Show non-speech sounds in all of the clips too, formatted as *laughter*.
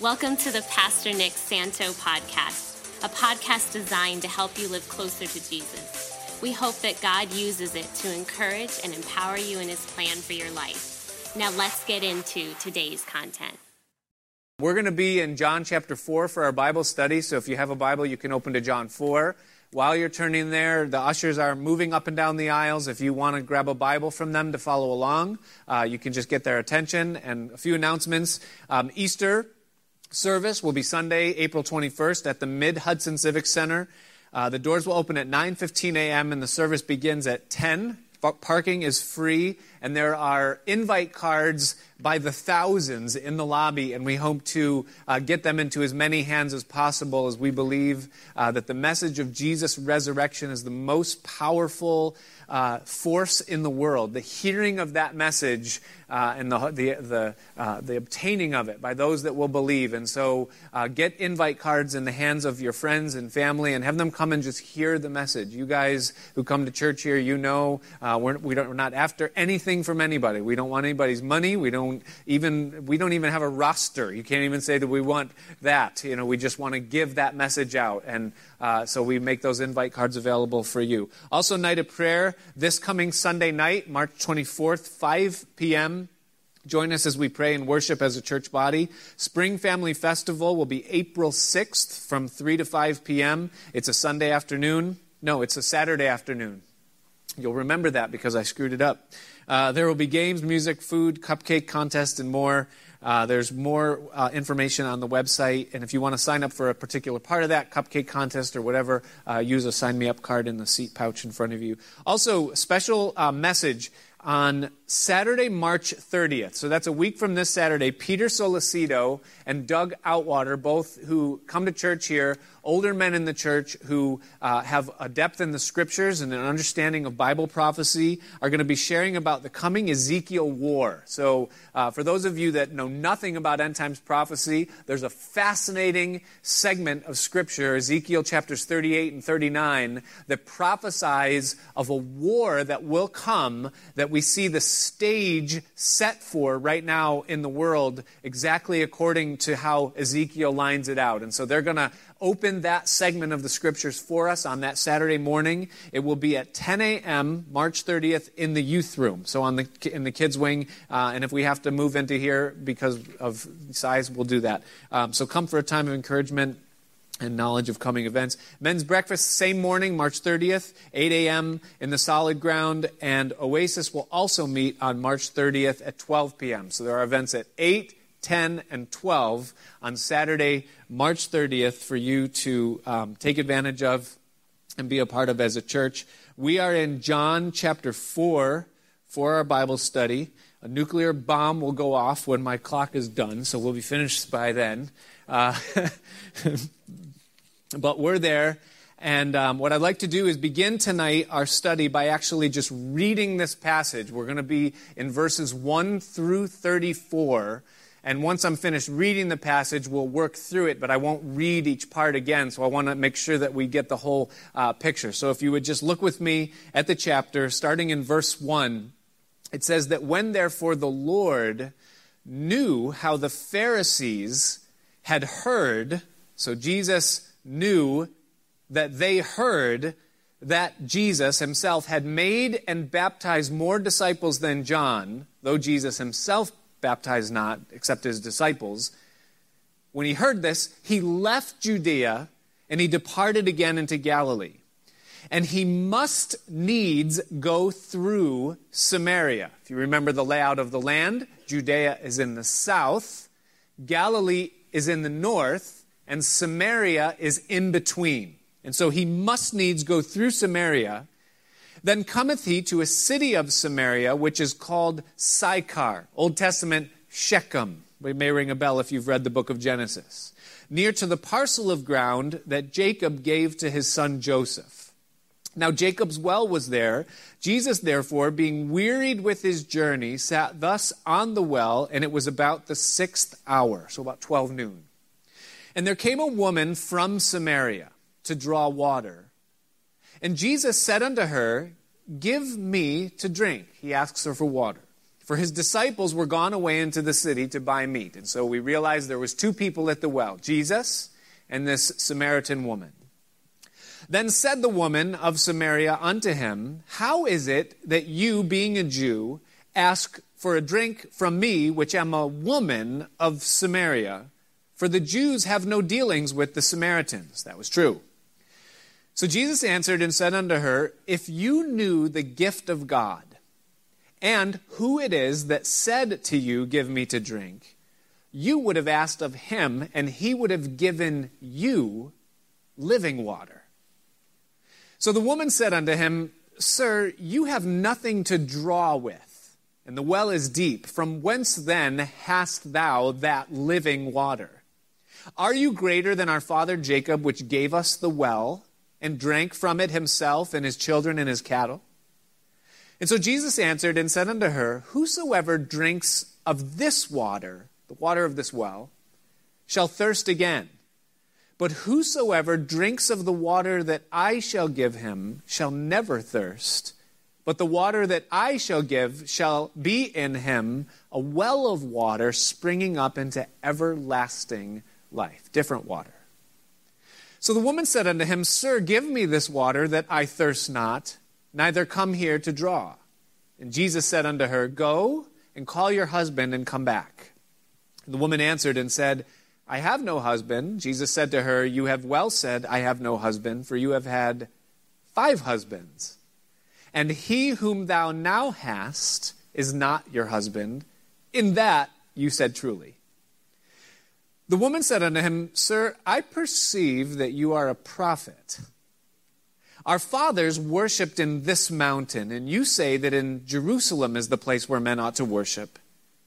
Welcome to the Pastor Nick Santo podcast, a podcast designed to help you live closer to Jesus. We hope that God uses it to encourage and empower you in his plan for your life. Now let's get into today's content. We're going to be in John chapter 4 for our Bible study, so if you have a Bible, you can open to John 4. While you're turning there, the ushers are moving up and down the aisles. If you want to grab a Bible from them to follow along, uh, you can just get their attention. And a few announcements. Um, Easter service will be Sunday, April 21st at the Mid Hudson Civic Center. Uh, the doors will open at 9:15 a.m. and the service begins at 10. Parking is free, and there are invite cards by the thousands in the lobby, and we hope to uh, get them into as many hands as possible as we believe uh, that the message of Jesus' resurrection is the most powerful uh, force in the world. The hearing of that message uh, and the, the, the, uh, the, obtaining of it by those that will believe. And so uh, get invite cards in the hands of your friends and family and have them come and just hear the message. You guys who come to church here, you know we're, we don't, we're not after anything from anybody. We don't want anybody's money. We don't even, we don't even have a roster. You can't even say that we want that. You know, we just want to give that message out. And uh, so we make those invite cards available for you. Also, night of prayer this coming Sunday night, March 24th, 5 p.m. Join us as we pray and worship as a church body. Spring Family Festival will be April 6th from 3 to 5 p.m. It's a Sunday afternoon. No, it's a Saturday afternoon. You'll remember that because I screwed it up. Uh, there will be games, music, food, cupcake contest, and more. Uh, there's more uh, information on the website, and if you want to sign up for a particular part of that cupcake contest or whatever, uh, use a sign me up card in the seat pouch in front of you. Also, special uh, message on Saturday, March 30th. So that's a week from this Saturday. Peter Solicito and Doug Outwater, both who come to church here, older men in the church who uh, have a depth in the scriptures and an understanding of Bible prophecy, are going to be sharing about the coming Ezekiel war. So, uh, for those of you that know nothing about end times prophecy, there's a fascinating segment of scripture, Ezekiel chapters 38 and 39, that prophesies of a war that will come that we see the stage set for right now in the world exactly according to how Ezekiel lines it out. And so they're going to open that segment of the scriptures for us on that Saturday morning. It will be at 10 a.m. March 30th in the youth room, so on the in the kids wing. Uh, and if we have to move into here because of size, we'll do that. Um, so come for a time of encouragement and knowledge of coming events. Men's breakfast, same morning, March 30th, 8 a.m. in the solid ground. And Oasis will also meet on March 30th at 12 p.m. So there are events at 8, 10, and 12 on Saturday, March 30th for you to um, take advantage of and be a part of as a church. We are in John chapter 4 for our Bible study. A nuclear bomb will go off when my clock is done, so we'll be finished by then. Uh, *laughs* but we're there. And um, what I'd like to do is begin tonight our study by actually just reading this passage. We're going to be in verses 1 through 34. And once I'm finished reading the passage, we'll work through it, but I won't read each part again. So I want to make sure that we get the whole uh, picture. So if you would just look with me at the chapter, starting in verse 1, it says that when therefore the Lord knew how the Pharisees had heard, so Jesus knew that they heard that Jesus himself had made and baptized more disciples than John, though Jesus himself baptized not, except his disciples. When he heard this, he left Judea and he departed again into Galilee. And he must needs go through Samaria. If you remember the layout of the land, Judea is in the south, Galilee is in the north, and Samaria is in between. And so he must needs go through Samaria then cometh he to a city of Samaria, which is called Sychar. Old Testament, Shechem. We may ring a bell if you've read the book of Genesis. Near to the parcel of ground that Jacob gave to his son Joseph. Now Jacob's well was there. Jesus, therefore, being wearied with his journey, sat thus on the well, and it was about the sixth hour, so about 12 noon. And there came a woman from Samaria to draw water. And Jesus said unto her, Give me to drink. He asks her for water. For his disciples were gone away into the city to buy meat. And so we realized there was two people at the well, Jesus and this Samaritan woman. Then said the woman of Samaria unto him, How is it that you, being a Jew, ask for a drink from me, which am a woman of Samaria? For the Jews have no dealings with the Samaritans. That was true. So Jesus answered and said unto her, If you knew the gift of God, and who it is that said to you, Give me to drink, you would have asked of him, and he would have given you living water. So the woman said unto him, Sir, you have nothing to draw with, and the well is deep. From whence then hast thou that living water? Are you greater than our father Jacob, which gave us the well, and drank from it himself and his children and his cattle? And so Jesus answered and said unto her, Whosoever drinks of this water, the water of this well, shall thirst again. But whosoever drinks of the water that I shall give him shall never thirst. But the water that I shall give shall be in him a well of water springing up into everlasting life. Different water. So the woman said unto him, Sir, give me this water that I thirst not neither come here to draw. And Jesus said unto her, Go and call your husband and come back. And the woman answered and said, I have no husband. Jesus said to her, You have well said, I have no husband, for you have had five husbands. And he whom thou now hast is not your husband. In that you said truly. The woman said unto him, Sir, I perceive that you are a prophet. Our fathers worshipped in this mountain, and you say that in Jerusalem is the place where men ought to worship.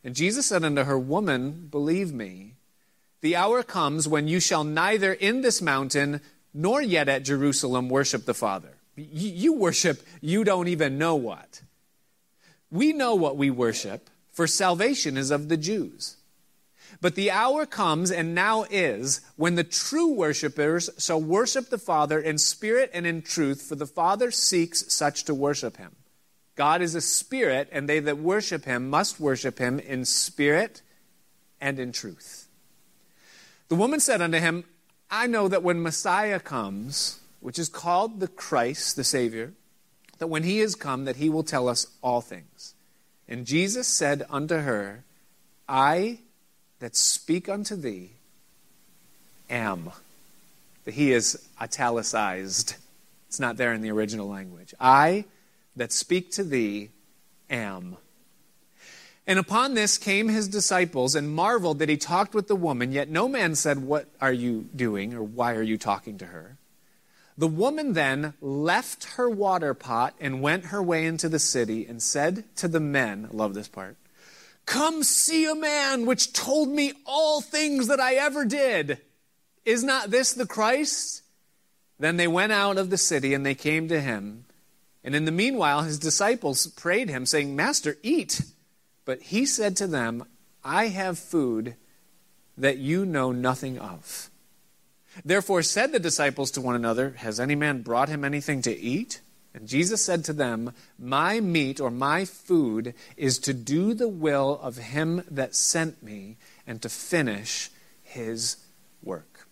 And Jesus said unto her, Woman, believe me, the hour comes when you shall neither in this mountain nor yet at Jerusalem worship the Father. You worship, you don't even know what. We know what we worship, for salvation is of the Jews. But the hour comes, and now is, when the true worshippers shall worship the Father in spirit and in truth, for the Father seeks such to worship him. God is a spirit, and they that worship him must worship him in spirit and in truth. The woman said unto him, I know that when Messiah comes, which is called the Christ, the Savior, that when he is come, that he will tell us all things. And Jesus said unto her, I that speak unto thee am. The he is italicized. It's not there in the original language. I that speak to thee am. And upon this came his disciples and marveled that he talked with the woman, yet no man said, What are you doing? or Why are you talking to her? The woman then left her water pot and went her way into the city and said to the men, I love this part, Come see a man which told me all things that I ever did. Is not this the Christ? Then they went out of the city and they came to him. And in the meanwhile, his disciples prayed him, saying, Master, eat. But he said to them, I have food that you know nothing of. Therefore said the disciples to one another, Has any man brought him anything to eat? And Jesus said to them, My meat or my food is to do the will of him that sent me and to finish his work.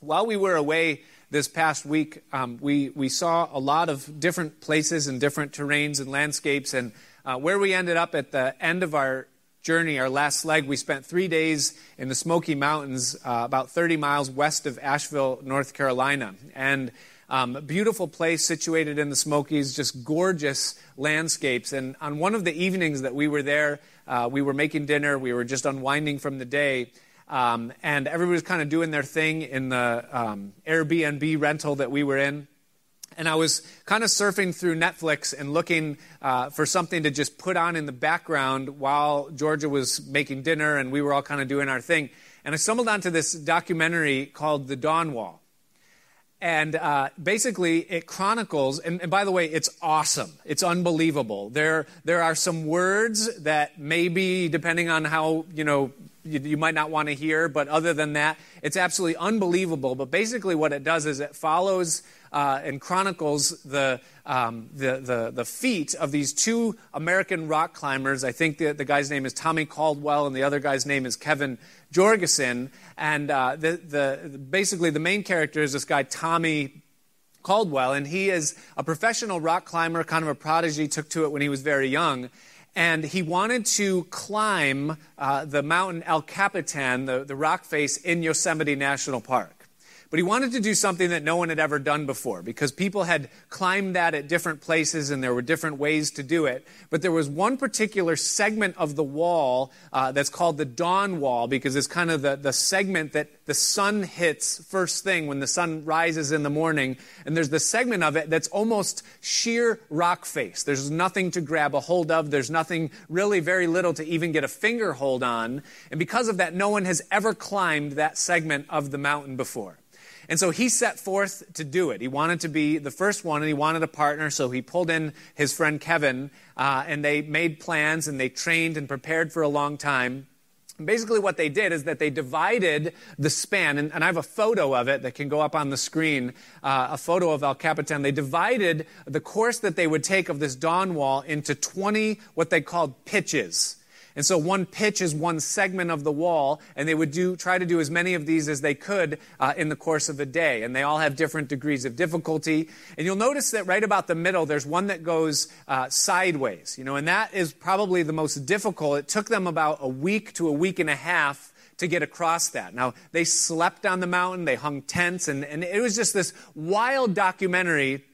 While we were away this past week, um, we, we saw a lot of different places and different terrains and landscapes. And uh, where we ended up at the end of our journey, our last leg, we spent three days in the Smoky Mountains, uh, about 30 miles west of Asheville, North Carolina. And um, beautiful place situated in the Smokies, just gorgeous landscapes. And on one of the evenings that we were there, uh, we were making dinner, we were just unwinding from the day. Um, and everybody was kind of doing their thing in the um, Airbnb rental that we were in. And I was kind of surfing through Netflix and looking uh, for something to just put on in the background while Georgia was making dinner and we were all kind of doing our thing. And I stumbled onto this documentary called The Dawn Wall. And uh, basically, it chronicles, and, and, by the way, it's awesome. It's unbelievable. There, there are some words that maybe, depending on how, you know, you, you might not want to hear, but other than that, it's absolutely unbelievable. But basically, what it does is it follows uh, and chronicles the, um, the, the, the, feat of these two American rock climbers. I think the, the guy's name is Tommy Caldwell, and the other guy's name is Kevin Jorgeson. And uh, the, the, basically, the main character is this guy, Tommy Caldwell, and he is a professional rock climber, kind of a prodigy, took to it when he was very young and he wanted to climb uh, the mountain El Capitan, the, the rock face in Yosemite National Park. But he wanted to do something that no one had ever done before because people had climbed that at different places and there were different ways to do it. But there was one particular segment of the wall uh, that's called the dawn wall because it's kind of the, the segment that the sun hits first thing when the sun rises in the morning. And there's the segment of it that's almost sheer rock face. There's nothing to grab a hold of. There's nothing, really very little to even get a finger hold on. And because of that, no one has ever climbed that segment of the mountain before. And so he set forth to do it. He wanted to be the first one and he wanted a partner, so he pulled in his friend Kevin uh, and they made plans and they trained and prepared for a long time. basically, what they did is that they divided the span, and, and I have a photo of it that can go up on the screen uh, a photo of El Capitan. They divided the course that they would take of this dawn wall into 20 what they called pitches. And so one pitch is one segment of the wall, and they would do, try to do as many of these as they could uh, in the course of a day. And they all have different degrees of difficulty. And you'll notice that right about the middle, there's one that goes uh, sideways, you know, and that is probably the most difficult. It took them about a week to a week and a half to get across that. Now, they slept on the mountain, they hung tents, and, and it was just this wild documentary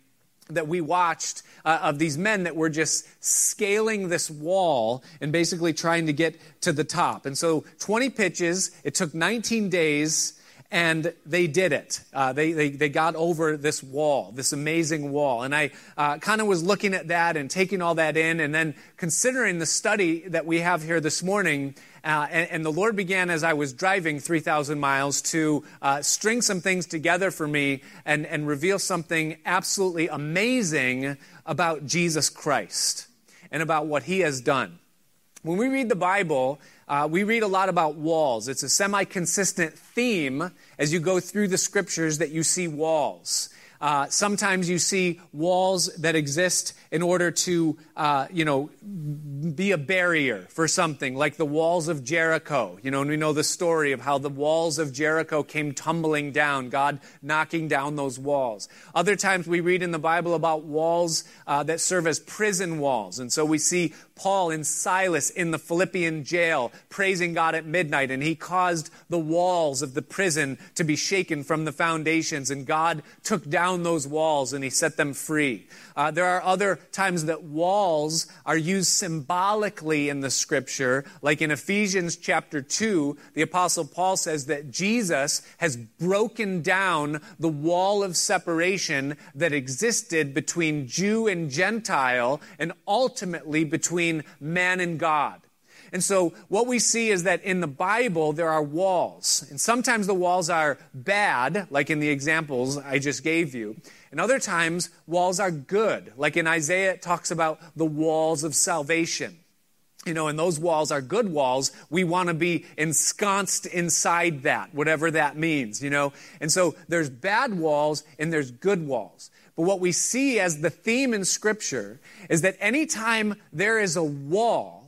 that we watched uh, of these men that were just scaling this wall and basically trying to get to the top. And so 20 pitches, it took 19 days, and they did it. Uh, they, they, they got over this wall, this amazing wall. And I uh, kind of was looking at that and taking all that in, and then considering the study that we have here this morning uh, and, and, the Lord began as I was driving 3,000 miles to uh, string some things together for me and, and reveal something absolutely amazing about Jesus Christ and about what he has done. When we read the Bible, uh, we read a lot about walls. It's a semi consistent theme as you go through the scriptures that you see walls. Uh, sometimes you see walls that exist in order to, uh, you know, be a barrier for something, like the walls of Jericho. You know, and we know the story of how the walls of Jericho came tumbling down, God knocking down those walls. Other times we read in the Bible about walls uh, that serve as prison walls. And so we see Paul and Silas in the Philippian jail praising God at midnight, and he caused the walls of the prison to be shaken from the foundations, and God took down those walls and he set them free. Uh, there are other times that walls are used symbolically in the scripture, like in Ephesians chapter 2, the apostle Paul says that Jesus has broken down the wall of separation that existed between Jew and Gentile and ultimately between man and God. And so what we see is that in the Bible, there are walls. And sometimes the walls are bad, like in the examples I just gave you. And other times, walls are good. Like in Isaiah, it talks about the walls of salvation. You know, and those walls are good walls. We want to be ensconced inside that, whatever that means, you know. And so there's bad walls and there's good walls. But what we see as the theme in Scripture is that anytime there is a wall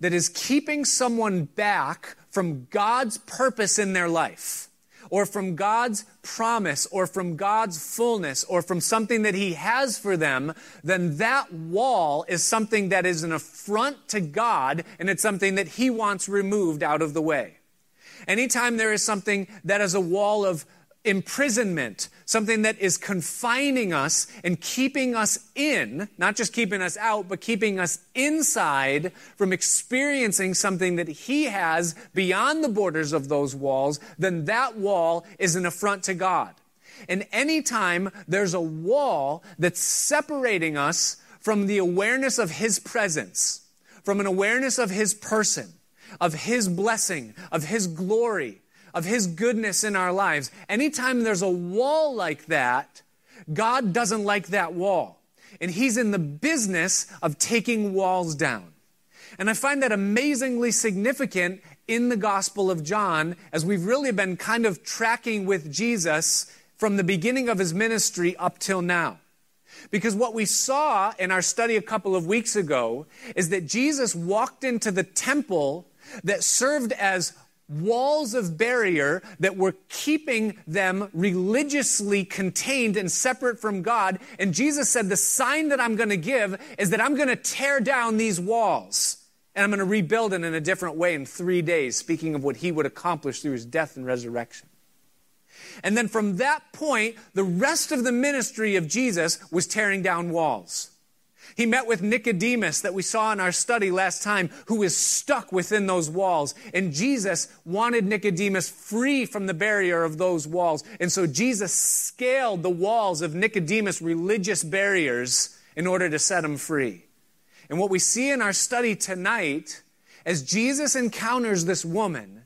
that is keeping someone back from God's purpose in their life, or from God's promise or from God's fullness or from something that He has for them, then that wall is something that is an affront to God and it's something that He wants removed out of the way. Anytime there is something that is a wall of imprisonment, something that is confining us and keeping us in, not just keeping us out, but keeping us inside from experiencing something that He has beyond the borders of those walls, then that wall is an affront to God. And anytime there's a wall that's separating us from the awareness of His presence, from an awareness of His person, of His blessing, of His glory, of His goodness in our lives. Anytime there's a wall like that, God doesn't like that wall. And He's in the business of taking walls down. And I find that amazingly significant in the Gospel of John as we've really been kind of tracking with Jesus from the beginning of his ministry up till now. Because what we saw in our study a couple of weeks ago is that Jesus walked into the temple that served as walls of barrier that were keeping them religiously contained and separate from God. And Jesus said, The sign that I'm going to give is that I'm going to tear down these walls. And I'm going to rebuild it in a different way in three days, speaking of what he would accomplish through his death and resurrection. And then from that point, the rest of the ministry of Jesus was tearing down walls. He met with Nicodemus that we saw in our study last time, who is stuck within those walls. And Jesus wanted Nicodemus free from the barrier of those walls. And so Jesus scaled the walls of Nicodemus' religious barriers in order to set him free. And what we see in our study tonight, as Jesus encounters this woman,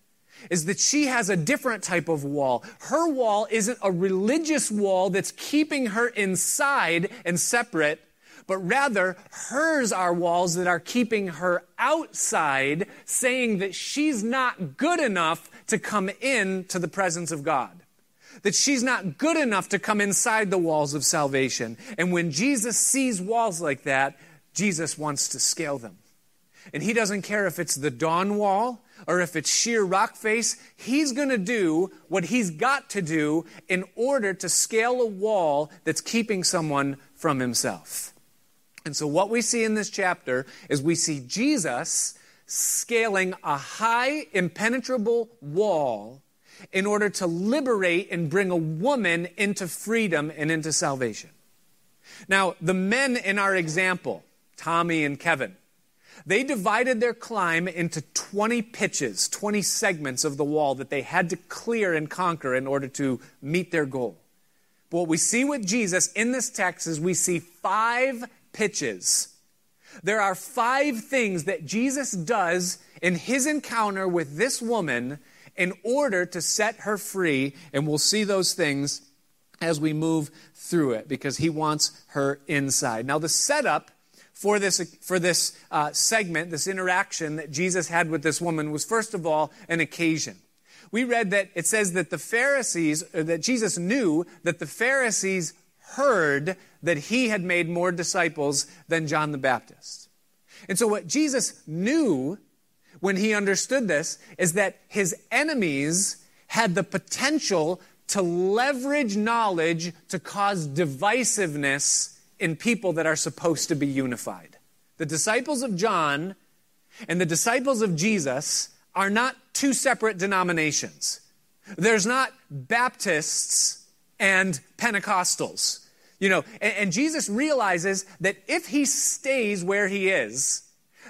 is that she has a different type of wall. Her wall isn't a religious wall that's keeping her inside and separate but rather hers are walls that are keeping her outside, saying that she's not good enough to come in to the presence of God. That she's not good enough to come inside the walls of salvation. And when Jesus sees walls like that, Jesus wants to scale them. And he doesn't care if it's the dawn wall or if it's sheer rock face, he's going to do what he's got to do in order to scale a wall that's keeping someone from himself. And so, what we see in this chapter is we see Jesus scaling a high, impenetrable wall in order to liberate and bring a woman into freedom and into salvation. Now, the men in our example, Tommy and Kevin, they divided their climb into 20 pitches, 20 segments of the wall that they had to clear and conquer in order to meet their goal. But what we see with Jesus in this text is we see five pitches. There are five things that Jesus does in his encounter with this woman in order to set her free, and we'll see those things as we move through it because he wants her inside. Now, the setup for this, for this uh, segment, this interaction that Jesus had with this woman, was first of all an occasion. We read that it says that the Pharisees, that Jesus knew that the Pharisees heard that he had made more disciples than John the Baptist. And so, what Jesus knew when he understood this is that his enemies had the potential to leverage knowledge to cause divisiveness in people that are supposed to be unified. The disciples of John and the disciples of Jesus are not two separate denominations. There's not Baptists and Pentecostals. You know, and, and Jesus realizes that if he stays where he is,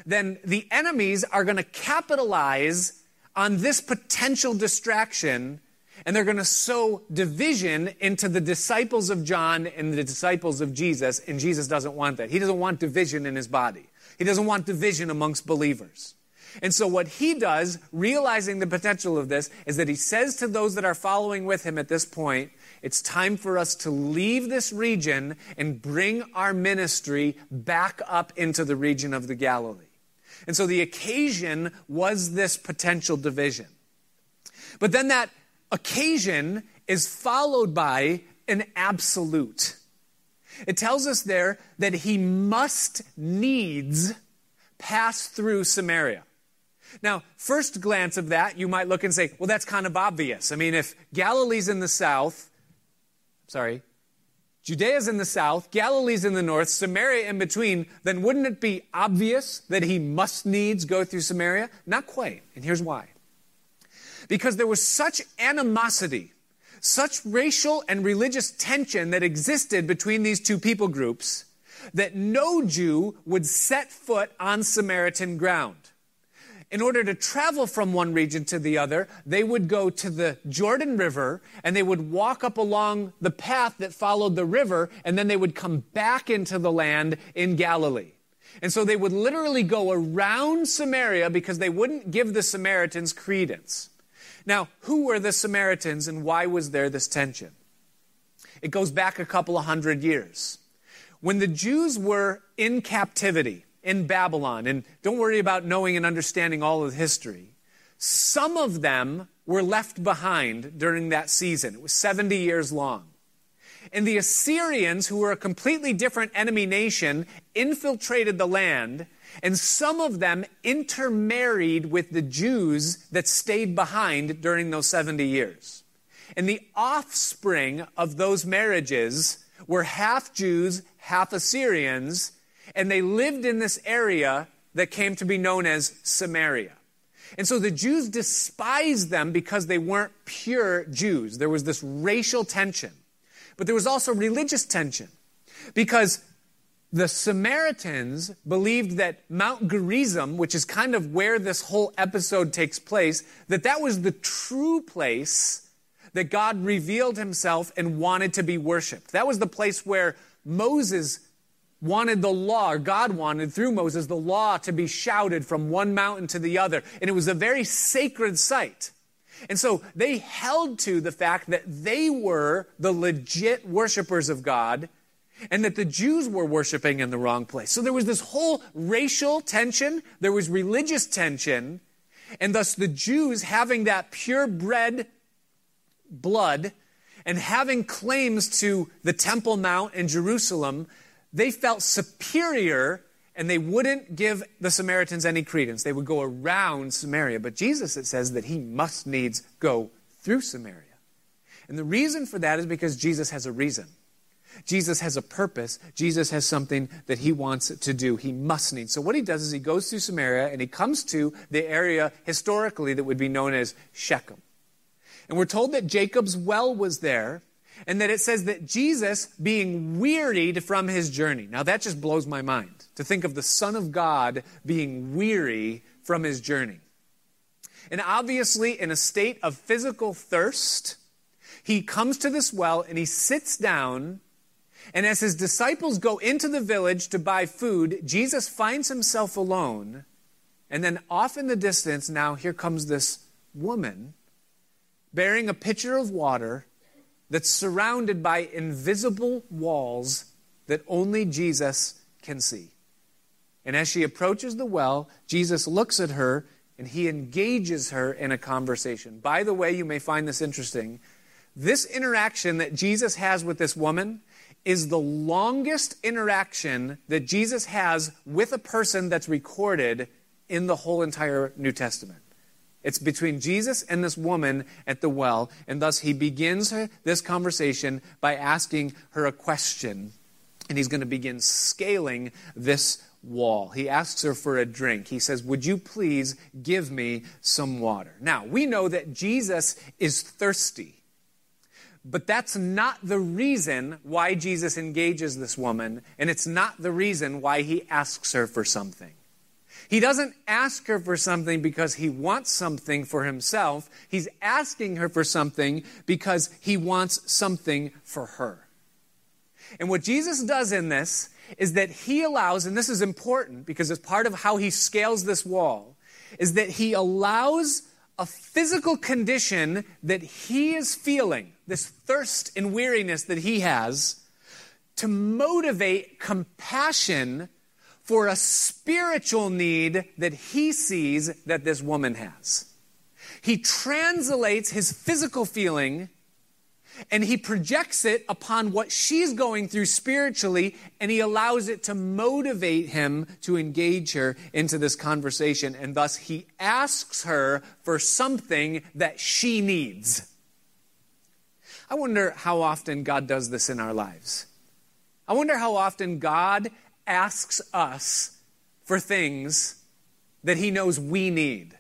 then the enemies are going to capitalize on this potential distraction and they're going to sow division into the disciples of John and the disciples of Jesus, and Jesus doesn't want that. He doesn't want division in his body. He doesn't want division amongst believers. And so, what he does, realizing the potential of this, is that he says to those that are following with him at this point, it's time for us to leave this region and bring our ministry back up into the region of the Galilee. And so the occasion was this potential division. But then that occasion is followed by an absolute. It tells us there that he must needs pass through Samaria. Now, first glance of that, you might look and say, well, that's kind of obvious. I mean, if Galilee's in the south sorry, Judea's in the south, Galilee's in the north, Samaria in between, then wouldn't it be obvious that he must needs go through Samaria? Not quite. And here's why. Because there was such animosity, such racial and religious tension that existed between these two people groups that no Jew would set foot on Samaritan ground in order to travel from one region to the other, they would go to the Jordan River and they would walk up along the path that followed the river, and then they would come back into the land in Galilee. And so they would literally go around Samaria because they wouldn't give the Samaritans credence. Now, who were the Samaritans and why was there this tension? It goes back a couple of hundred years. When the Jews were in captivity, in Babylon. And don't worry about knowing and understanding all of history. Some of them were left behind during that season. It was 70 years long. And the Assyrians, who were a completely different enemy nation, infiltrated the land, and some of them intermarried with the Jews that stayed behind during those 70 years. And the offspring of those marriages were half Jews, half Assyrians, and they lived in this area that came to be known as Samaria. And so the Jews despised them because they weren't pure Jews. There was this racial tension. But there was also religious tension because the Samaritans believed that Mount Gerizim, which is kind of where this whole episode takes place, that that was the true place that God revealed himself and wanted to be worshiped. That was the place where Moses wanted the law, God wanted through Moses the law to be shouted from one mountain to the other. And it was a very sacred site. And so they held to the fact that they were the legit worshipers of God and that the Jews were worshiping in the wrong place. So there was this whole racial tension, there was religious tension, and thus the Jews having that purebred blood and having claims to the Temple Mount in Jerusalem, they felt superior and they wouldn't give the Samaritans any credence. They would go around Samaria. But Jesus, it says that he must needs go through Samaria. And the reason for that is because Jesus has a reason. Jesus has a purpose. Jesus has something that he wants to do. He must need. So what he does is he goes through Samaria and he comes to the area historically that would be known as Shechem. And we're told that Jacob's well was there and that it says that Jesus being wearied from his journey. Now that just blows my mind to think of the Son of God being weary from his journey. And obviously, in a state of physical thirst, he comes to this well and he sits down. And as his disciples go into the village to buy food, Jesus finds himself alone. And then off in the distance, now here comes this woman bearing a pitcher of water that's surrounded by invisible walls that only Jesus can see. And as she approaches the well, Jesus looks at her and he engages her in a conversation. By the way, you may find this interesting. This interaction that Jesus has with this woman is the longest interaction that Jesus has with a person that's recorded in the whole entire New Testament. It's between Jesus and this woman at the well, and thus he begins this conversation by asking her a question. And he's going to begin scaling this wall. He asks her for a drink. He says, Would you please give me some water? Now, we know that Jesus is thirsty. But that's not the reason why Jesus engages this woman, and it's not the reason why he asks her for something. He doesn't ask her for something because he wants something for himself. He's asking her for something because he wants something for her. And what Jesus does in this is that he allows, and this is important because it's part of how he scales this wall, is that he allows a physical condition that he is feeling, this thirst and weariness that he has, to motivate compassion for a spiritual need that he sees that this woman has. He translates his physical feeling and he projects it upon what she's going through spiritually, and he allows it to motivate him to engage her into this conversation. And thus, he asks her for something that she needs. I wonder how often God does this in our lives. I wonder how often God asks us for things that he knows we need.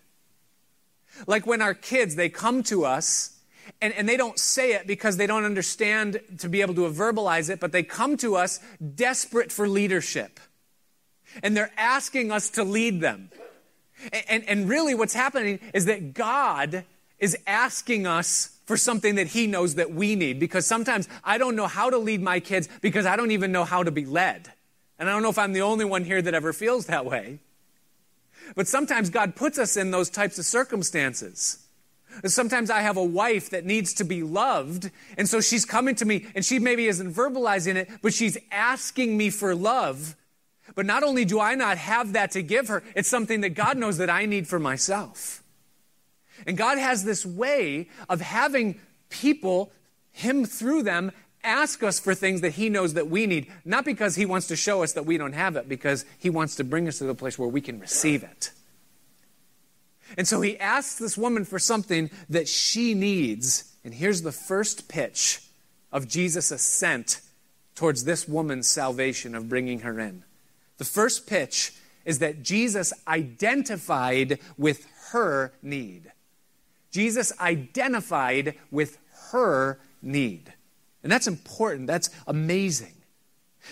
Like when our kids, they come to us and, and they don't say it because they don't understand to be able to verbalize it, but they come to us desperate for leadership. And they're asking us to lead them. And, and, and really, what's happening is that God is asking us for something that He knows that we need. Because sometimes I don't know how to lead my kids because I don't even know how to be led. And I don't know if I'm the only one here that ever feels that way. But sometimes God puts us in those types of circumstances. Sometimes I have a wife that needs to be loved, and so she's coming to me, and she maybe isn't verbalizing it, but she's asking me for love. But not only do I not have that to give her, it's something that God knows that I need for myself. And God has this way of having people, Him through them, ask us for things that He knows that we need, not because He wants to show us that we don't have it, because He wants to bring us to the place where we can receive it. And so He asks this woman for something that she needs. And here's the first pitch of Jesus' ascent towards this woman's salvation of bringing her in. The first pitch is that Jesus identified with her need. Jesus identified with her need. And that's important. That's amazing.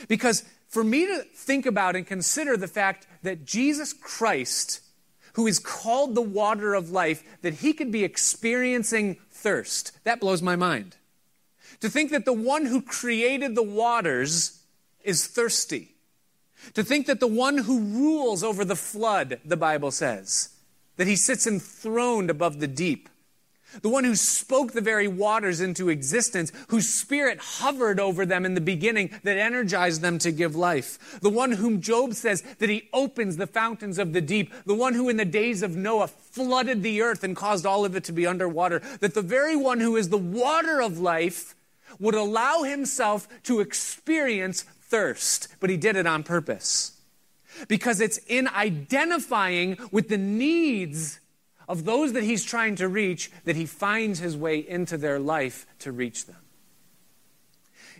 Because for me to think about and consider the fact that Jesus Christ, who is called the water of life, that he could be experiencing thirst, that blows my mind. To think that the one who created the waters is thirsty. To think that the one who rules over the flood, the Bible says, that he sits enthroned above the deep, the one who spoke the very waters into existence, whose spirit hovered over them in the beginning that energized them to give life, the one whom Job says that he opens the fountains of the deep, the one who in the days of Noah flooded the earth and caused all of it to be underwater, that the very one who is the water of life would allow himself to experience thirst, but he did it on purpose. Because it's in identifying with the needs of those that he's trying to reach that he finds his way into their life to reach them.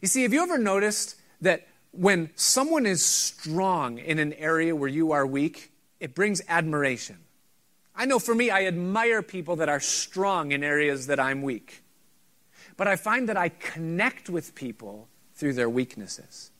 You see, have you ever noticed that when someone is strong in an area where you are weak, it brings admiration? I know for me, I admire people that are strong in areas that I'm weak. But I find that I connect with people through their weaknesses.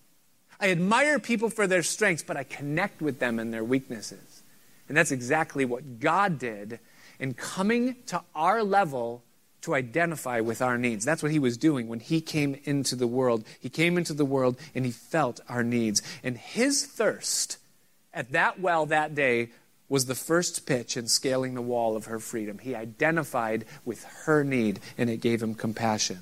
I admire people for their strengths, but I connect with them in their weaknesses. And that's exactly what God did and coming to our level to identify with our needs. That's what he was doing when he came into the world. He came into the world and he felt our needs. And his thirst at that well that day was the first pitch in scaling the wall of her freedom. He identified with her need and it gave him compassion.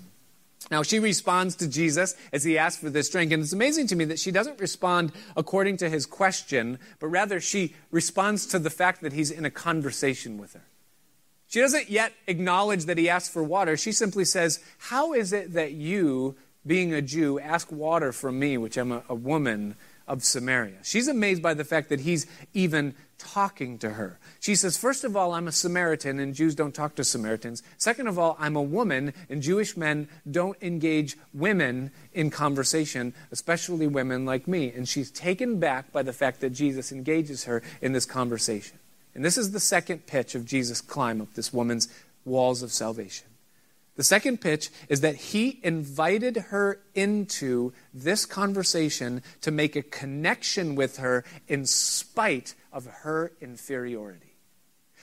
Now, she responds to Jesus as he asks for this drink. And it's amazing to me that she doesn't respond according to his question, but rather she responds to the fact that he's in a conversation with her. She doesn't yet acknowledge that he asked for water. She simply says, How is it that you, being a Jew, ask water from me, which I'm a, a woman of Samaria? She's amazed by the fact that he's even talking to her. She says, First of all, I'm a Samaritan, and Jews don't talk to Samaritans. Second of all, I'm a woman, and Jewish men don't engage women in conversation, especially women like me. And she's taken back by the fact that Jesus engages her in this conversation. And this is the second pitch of Jesus' climb up this woman's walls of salvation. The second pitch is that he invited her into this conversation to make a connection with her in spite of her inferiority.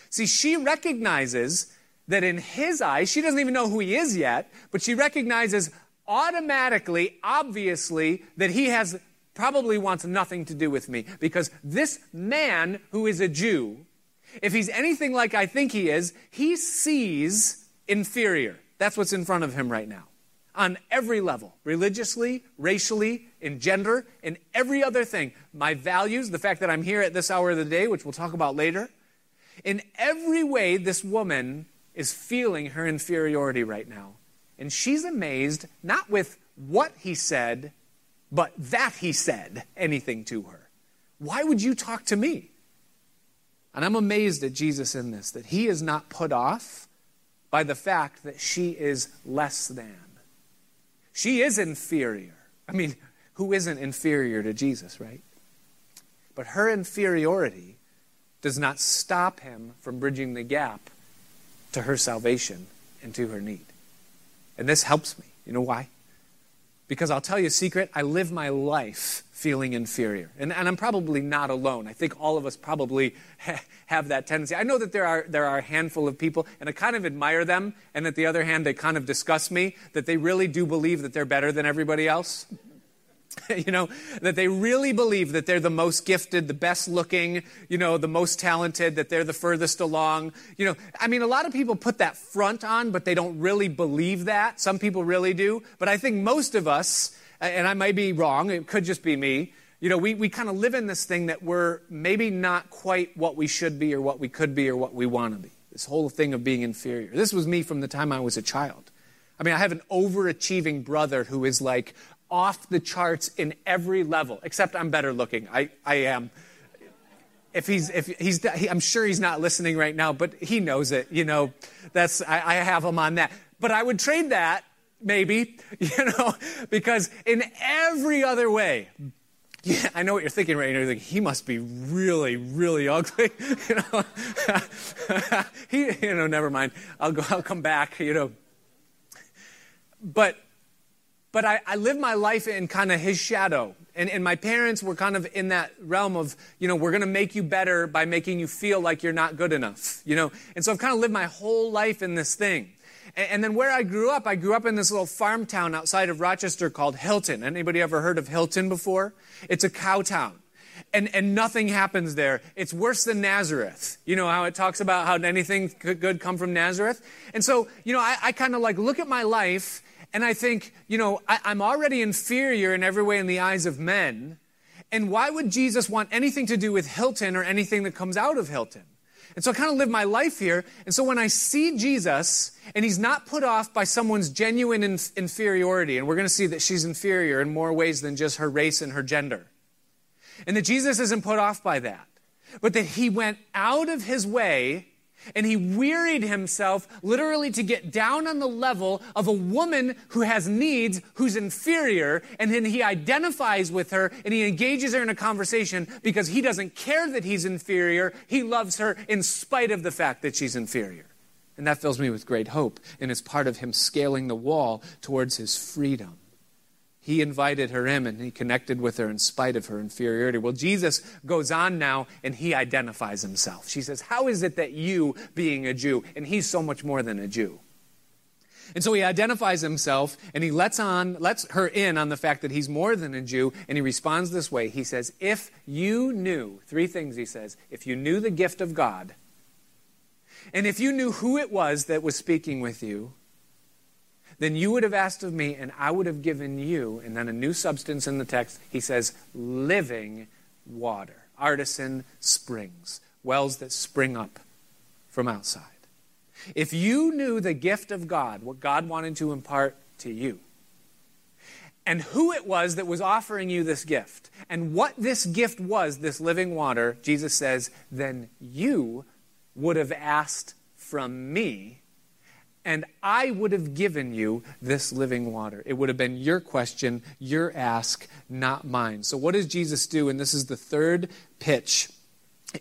See, she recognizes that in his eyes, she doesn't even know who he is yet, but she recognizes automatically, obviously, that he has probably wants nothing to do with me because this man who is a Jew if he's anything like I think he is, he sees inferior. That's what's in front of him right now. On every level, religiously, racially, in gender, in every other thing. My values, the fact that I'm here at this hour of the day, which we'll talk about later. In every way, this woman is feeling her inferiority right now. And she's amazed, not with what he said, but that he said anything to her. Why would you talk to me? And I'm amazed at Jesus in this, that he is not put off by the fact that she is less than. She is inferior. I mean, who isn't inferior to Jesus, right? But her inferiority does not stop him from bridging the gap to her salvation and to her need. And this helps me. You know why? Because I'll tell you a secret I live my life feeling inferior. And, and, I'm probably not alone. I think all of us probably ha- have that tendency. I know that there are, there are a handful of people, and I kind of admire them, and at the other hand, they kind of disgust me that they really do believe that they're better than everybody else. *laughs* you know, that they really believe that they're the most gifted, the best looking, you know, the most talented, that they're the furthest along. You know, I mean, a lot of people put that front on, but they don't really believe that. Some people really do. But I think most of us, and I might be wrong, it could just be me, You know, we, we kind of live in this thing that we're maybe not quite what we should be or what we could be or what we want to be. This whole thing of being inferior. This was me from the time I was a child. I mean, I have an overachieving brother who is like off the charts in every level, except I'm better looking. I, I am. If he's, if he's, he, I'm sure he's not listening right now, but he knows it. You know, that's, I, I have him on that. But I would trade that, maybe, *laughs* you know, because in every other way, yeah, I know what you're thinking right now. You're thinking, he must be really, really ugly. *laughs* you know, *laughs* he, you know, never mind. I'll go, I'll come back, you know. But, but I, I live my life in kind of his shadow. And, and my parents were kind of in that realm of, you know, we're going to make you better by making you feel like you're not good enough, you know. And so I've kind of lived my whole life in this thing. And then where I grew up, I grew up in this little farm town outside of Rochester called Hilton. Anybody ever heard of Hilton before? It's a cow town. And, and nothing happens there. It's worse than Nazareth. You know how it talks about how anything good come from Nazareth? And so, you know, I, I kind of like look at my life and I think, you know, I, I'm already inferior in every way in the eyes of men. And why would Jesus want anything to do with Hilton or anything that comes out of Hilton? And so I kind of live my life here. And so when I see Jesus and he's not put off by someone's genuine inf- inferiority, and we're going to see that she's inferior in more ways than just her race and her gender, and that Jesus isn't put off by that, but that he went out of his way and he wearied himself literally to get down on the level of a woman who has needs, who's inferior, and then he identifies with her and he engages her in a conversation because he doesn't care that he's inferior. He loves her in spite of the fact that she's inferior. And that fills me with great hope, and it's part of him scaling the wall towards his freedom. He invited her in and he connected with her in spite of her inferiority. Well, Jesus goes on now and he identifies himself. She says, How is it that you, being a Jew, and he's so much more than a Jew? And so he identifies himself and he lets on lets her in on the fact that he's more than a Jew and he responds this way. He says, "If you knew, three things he says, if you knew the gift of God, and if you knew who it was that was speaking with you, then you would have asked of me, and I would have given you, and then a new substance in the text, he says, living water, artesian springs, wells that spring up from outside. If you knew the gift of God, what God wanted to impart to you, and who it was that was offering you this gift, and what this gift was, this living water, Jesus says, then you would have asked from me and I would have given you this living water. It would have been your question, your ask, not mine. So, what does Jesus do? And this is the third pitch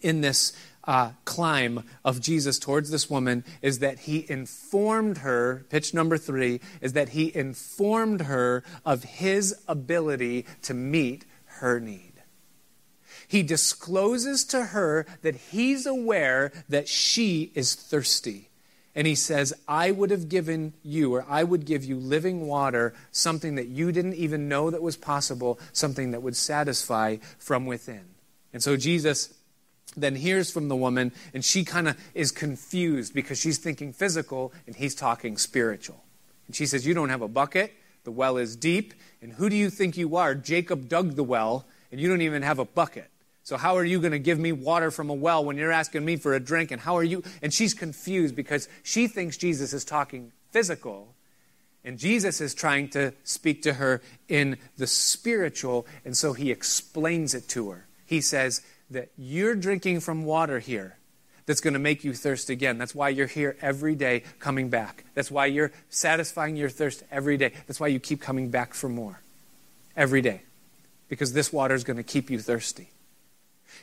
in this uh, climb of Jesus towards this woman is that he informed her, pitch number three, is that he informed her of his ability to meet her need. He discloses to her that he's aware that she is thirsty and he says, I would have given you, or I would give you living water, something that you didn't even know that was possible, something that would satisfy from within. And so Jesus then hears from the woman, and she kind of is confused because she's thinking physical and he's talking spiritual. And she says, You don't have a bucket, the well is deep, and who do you think you are? Jacob dug the well, and you don't even have a bucket. So how are you going to give me water from a well when you're asking me for a drink? And how are you? And she's confused because she thinks Jesus is talking physical. And Jesus is trying to speak to her in the spiritual. And so he explains it to her. He says that you're drinking from water here that's going to make you thirst again. That's why you're here every day coming back. That's why you're satisfying your thirst every day. That's why you keep coming back for more every day. Because this water is going to keep you thirsty.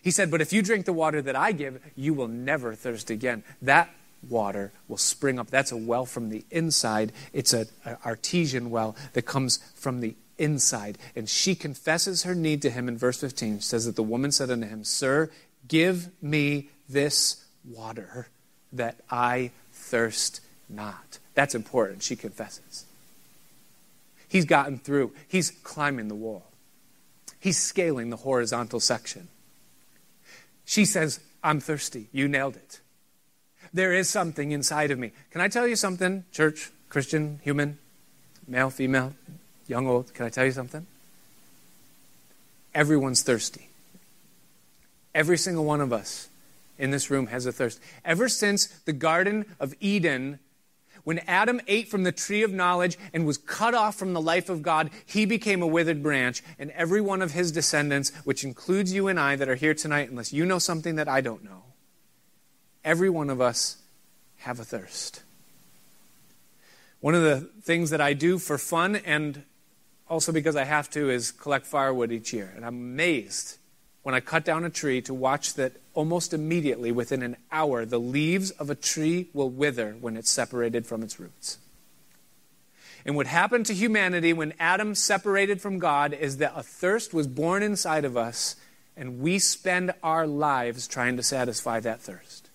He said, But if you drink the water that I give, you will never thirst again. That water will spring up. That's a well from the inside. It's an artesian well that comes from the inside. And she confesses her need to him in verse 15. She says that the woman said unto him, Sir, give me this water that I thirst not. That's important. She confesses. He's gotten through, he's climbing the wall, he's scaling the horizontal section. She says, I'm thirsty. You nailed it. There is something inside of me. Can I tell you something, church, Christian, human, male, female, young, old? Can I tell you something? Everyone's thirsty. Every single one of us in this room has a thirst. Ever since the Garden of Eden, when Adam ate from the tree of knowledge and was cut off from the life of God, he became a withered branch, and every one of his descendants, which includes you and I that are here tonight, unless you know something that I don't know, every one of us have a thirst. One of the things that I do for fun and also because I have to is collect firewood each year. And I'm amazed when I cut down a tree to watch that almost immediately, within an hour, the leaves of a tree will wither when it's separated from its roots. And what happened to humanity when Adam separated from God is that a thirst was born inside of us, and we spend our lives trying to satisfy that thirst.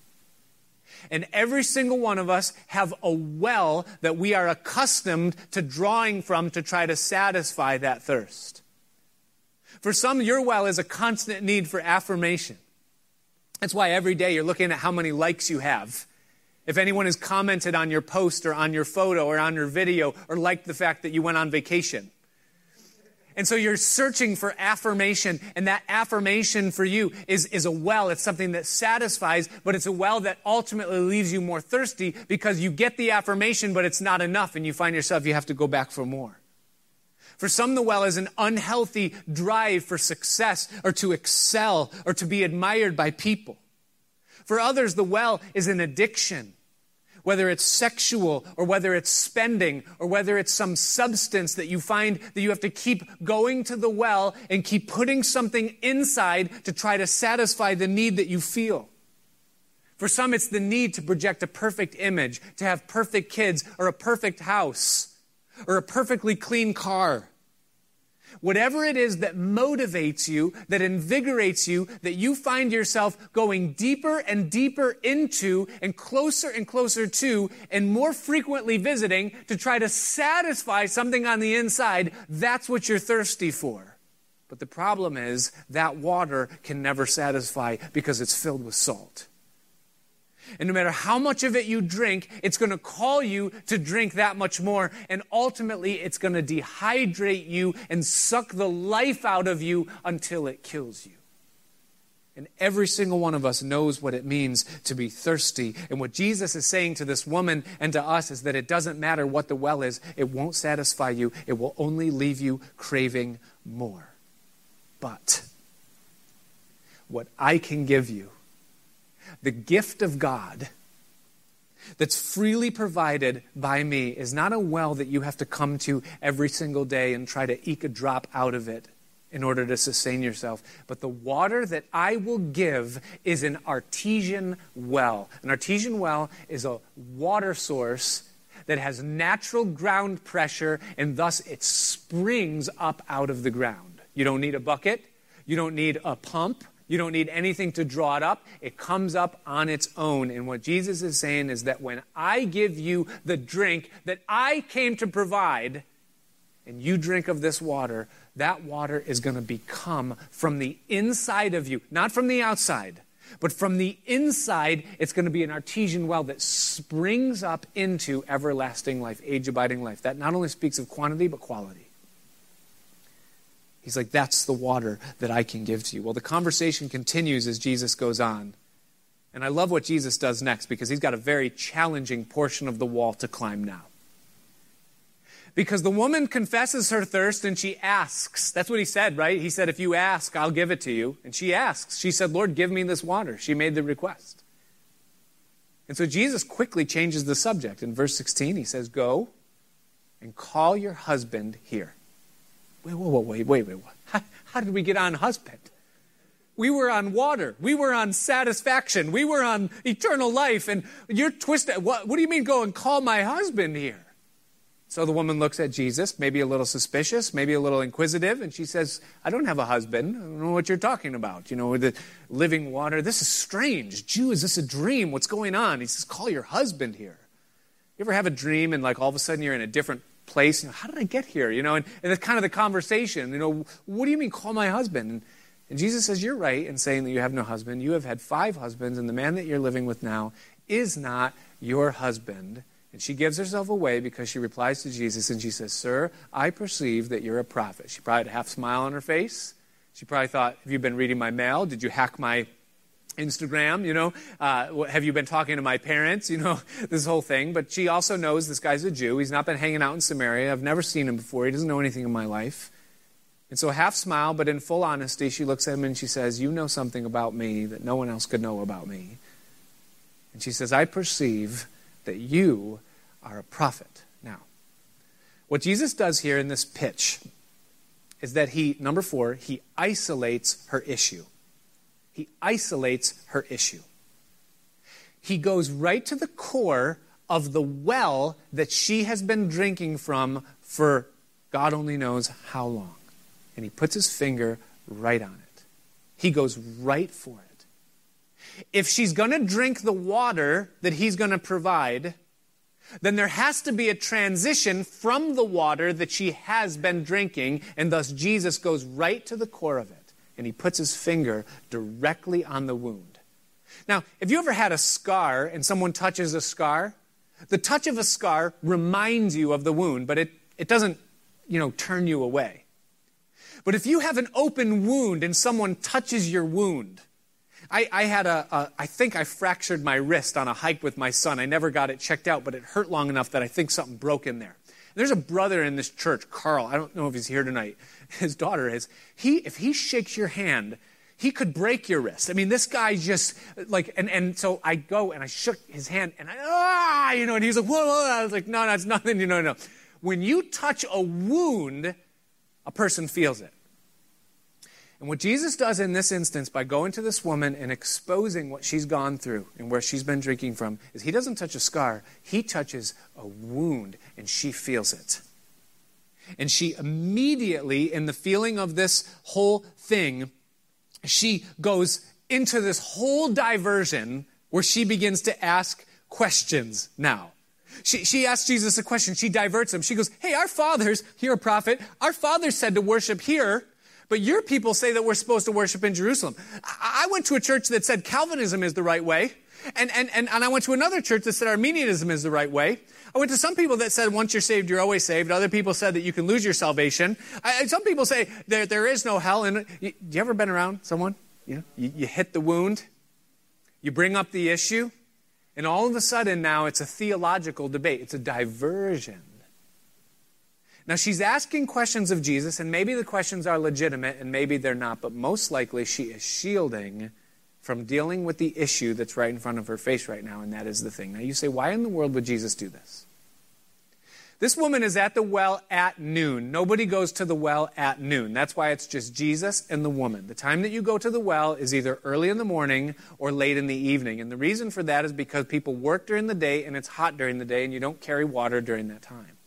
And every single one of us have a well that we are accustomed to drawing from to try to satisfy that thirst. For some, your well is a constant need for affirmation. That's why every day you're looking at how many likes you have. If anyone has commented on your post or on your photo or on your video or liked the fact that you went on vacation. And so you're searching for affirmation, and that affirmation for you is, is a well. It's something that satisfies, but it's a well that ultimately leaves you more thirsty because you get the affirmation, but it's not enough, and you find yourself you have to go back for more. For some, the well is an unhealthy drive for success or to excel or to be admired by people. For others, the well is an addiction, whether it's sexual or whether it's spending or whether it's some substance that you find that you have to keep going to the well and keep putting something inside to try to satisfy the need that you feel. For some, it's the need to project a perfect image, to have perfect kids or a perfect house or a perfectly clean car. Whatever it is that motivates you, that invigorates you, that you find yourself going deeper and deeper into and closer and closer to and more frequently visiting to try to satisfy something on the inside, that's what you're thirsty for. But the problem is that water can never satisfy because it's filled with salt. And no matter how much of it you drink, it's going to call you to drink that much more. And ultimately, it's going to dehydrate you and suck the life out of you until it kills you. And every single one of us knows what it means to be thirsty. And what Jesus is saying to this woman and to us is that it doesn't matter what the well is, it won't satisfy you, it will only leave you craving more. But what I can give you the gift of God that's freely provided by me is not a well that you have to come to every single day and try to eke a drop out of it in order to sustain yourself. But the water that I will give is an artesian well. An artesian well is a water source that has natural ground pressure and thus it springs up out of the ground. You don't need a bucket, you don't need a pump. You don't need anything to draw it up. It comes up on its own. And what Jesus is saying is that when I give you the drink that I came to provide, and you drink of this water, that water is going to become from the inside of you, not from the outside, but from the inside, it's going to be an artesian well that springs up into everlasting life, age abiding life. That not only speaks of quantity, but quality. He's like, That's the water that I can give to you. Well, the conversation continues as Jesus goes on. And I love what Jesus does next because he's got a very challenging portion of the wall to climb now. Because the woman confesses her thirst and she asks. That's what he said, right? He said, If you ask, I'll give it to you. And she asks. She said, Lord, give me this water. She made the request. And so Jesus quickly changes the subject. In verse 16, he says, Go and call your husband here. Wait, wait, wait, wait, wait. How, how did we get on husband? We were on water. We were on satisfaction. We were on eternal life. And you're twisted. What, what do you mean go and call my husband here? So the woman looks at Jesus, maybe a little suspicious, maybe a little inquisitive, and she says, I don't have a husband. I don't know what you're talking about. You know, the living water. This is strange. Jew, is this a dream? What's going on? He says, Call your husband here. You ever have a dream and like all of a sudden you're in a different place. You know, how did I get here? You know, and, and it's kind of the conversation. You know, what do you mean call my husband? And, and Jesus says, You're right in saying that you have no husband. You have had five husbands, and the man that you're living with now is not your husband. And she gives herself away because she replies to Jesus and she says, Sir, I perceive that you're a prophet. She probably had a half smile on her face. She probably thought, Have you been reading my mail? Did you hack my Instagram, you know, uh, have you been talking to my parents, you know, *laughs* this whole thing. But she also knows this guy's a Jew. He's not been hanging out in Samaria. I've never seen him before. He doesn't know anything in my life. And so, half smile, but in full honesty, she looks at him and she says, You know something about me that no one else could know about me. And she says, I perceive that you are a prophet. Now, what Jesus does here in this pitch is that he, number four, he isolates her issue. He isolates her issue. He goes right to the core of the well that she has been drinking from for God only knows how long and he puts his finger right on it. He goes right for it. If she's going to drink the water that he's going to provide, then there has to be a transition from the water that she has been drinking, and thus Jesus goes right to the core of it, and he puts his finger directly on the wound. Now, if you ever had a scar and someone touches a scar? The touch of a scar reminds you of the wound, but it, it doesn't, you know, turn you away. But if you have an open wound and someone touches your wound, I, I had a, a, I think I fractured my wrist on a hike with my son. I never got it checked out, but it hurt long enough that I think something broke in there. There's a brother in this church, Carl. I don't know if he's here tonight. His daughter is. He, if he shakes your hand, he could break your wrist. I mean, this guy just like, and, and so I go and I shook his hand and I, ah, you know, and he's like, whoa, whoa. I was like, no, no, it's nothing, you know, no. When you touch a wound, a person feels it. And what Jesus does in this instance by going to this woman and exposing what she's gone through and where she's been drinking from is he doesn't touch a scar, he touches a wound and she feels it. And she immediately, in the feeling of this whole thing, she goes into this whole diversion where she begins to ask questions now. She, she asks Jesus a question. She diverts him. She goes, Hey, our fathers, you're a prophet, our fathers said to worship here. But your people say that we're supposed to worship in Jerusalem. I went to a church that said Calvinism is the right way. And, and, and, and I went to another church that said Arminianism is the right way. I went to some people that said once you're saved, you're always saved. Other people said that you can lose your salvation. I, some people say there, there is no hell. And you, you ever been around someone? You, know, you, you hit the wound, you bring up the issue, and all of a sudden now it's a theological debate. It's a diversion. Now, she's asking questions of Jesus, and maybe the questions are legitimate and maybe they're not, but most likely she is shielding from dealing with the issue that's right in front of her face right now, and that is the thing. Now, you say, why in the world would Jesus do this? This woman is at the well at noon. Nobody goes to the well at noon. That's why it's just Jesus and the woman. The time that you go to the well is either early in the morning or late in the evening. And the reason for that is because people work during the day and it's hot during the day and you don't carry water during that time.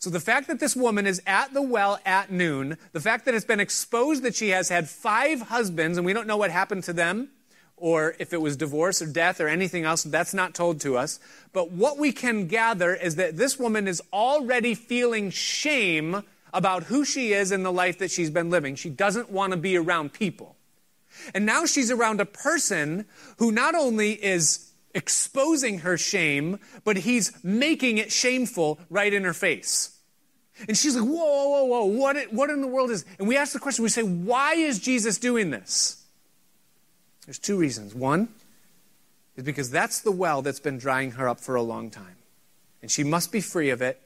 So the fact that this woman is at the well at noon, the fact that it's been exposed that she has had five husbands, and we don't know what happened to them, or if it was divorce or death or anything else, that's not told to us. But what we can gather is that this woman is already feeling shame about who she is in the life that she's been living. She doesn't want to be around people. And now she's around a person who not only is exposing her shame, but he's making it shameful right in her face. And she's like, whoa, whoa, whoa, what, what in the world is? And we ask the question, we say, why is Jesus doing this? There's two reasons. One is because that's the well that's been drying her up for a long time. And she must be free of it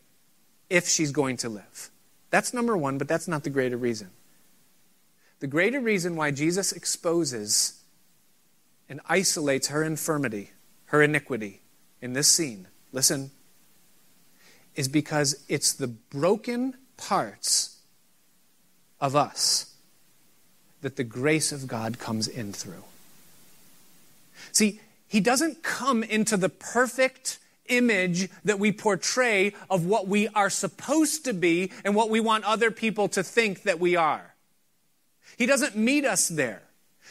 if she's going to live. That's number one, but that's not the greater reason. The greater reason why Jesus exposes and isolates her infirmity her iniquity in this scene, listen, is because it's the broken parts of us that the grace of God comes in through. See, He doesn't come into the perfect image that we portray of what we are supposed to be and what we want other people to think that we are. He doesn't meet us there.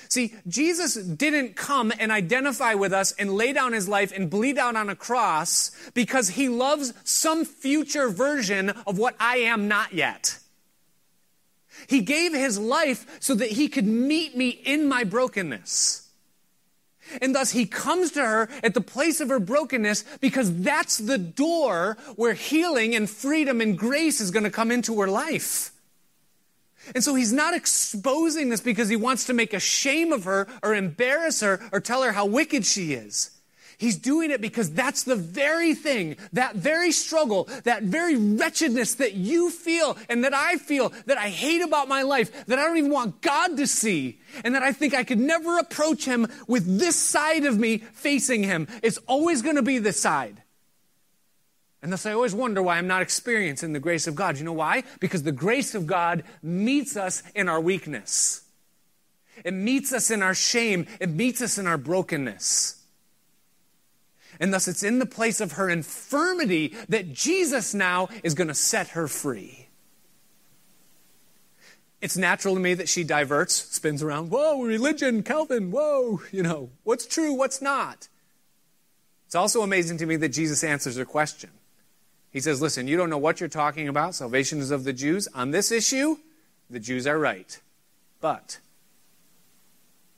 See, Jesus didn't come and identify with us and lay down his life and bleed out on a cross because he loves some future version of what I am not yet. He gave his life so that he could meet me in my brokenness. And thus he comes to her at the place of her brokenness because that's the door where healing and freedom and grace is going to come into her life. And so he's not exposing this because he wants to make a shame of her or embarrass her or tell her how wicked she is. He's doing it because that's the very thing, that very struggle, that very wretchedness that you feel and that I feel that I hate about my life, that I don't even want God to see, and that I think I could never approach Him with this side of me facing Him. It's always going to be this side. And thus, I always wonder why I'm not experiencing the grace of God. You know why? Because the grace of God meets us in our weakness. It meets us in our shame. It meets us in our brokenness. And thus, it's in the place of her infirmity that Jesus now is going to set her free. It's natural to me that she diverts, spins around, whoa, religion, Calvin, whoa, you know, what's true, what's not. It's also amazing to me that Jesus answers her question. He says, Listen, you don't know what you're talking about. Salvation is of the Jews. On this issue, the Jews are right. But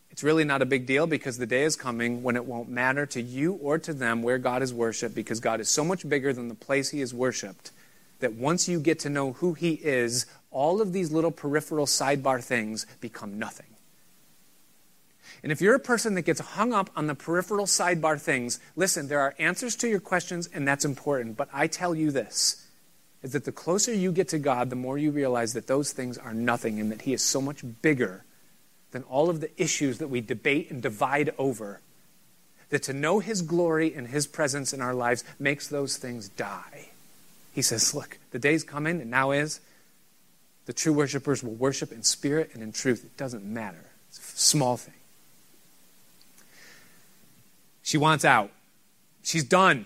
it's really not a big deal because the day is coming when it won't matter to you or to them where God is worshiped because God is so much bigger than the place he is worshiped that once you get to know who he is, all of these little peripheral sidebar things become nothing. And if you're a person that gets hung up on the peripheral sidebar things, listen, there are answers to your questions, and that's important. But I tell you this is that the closer you get to God, the more you realize that those things are nothing and that He is so much bigger than all of the issues that we debate and divide over. That to know His glory and His presence in our lives makes those things die. He says, Look, the day's coming, and now is. The true worshipers will worship in spirit and in truth. It doesn't matter. It's a small thing. She wants out. She's done.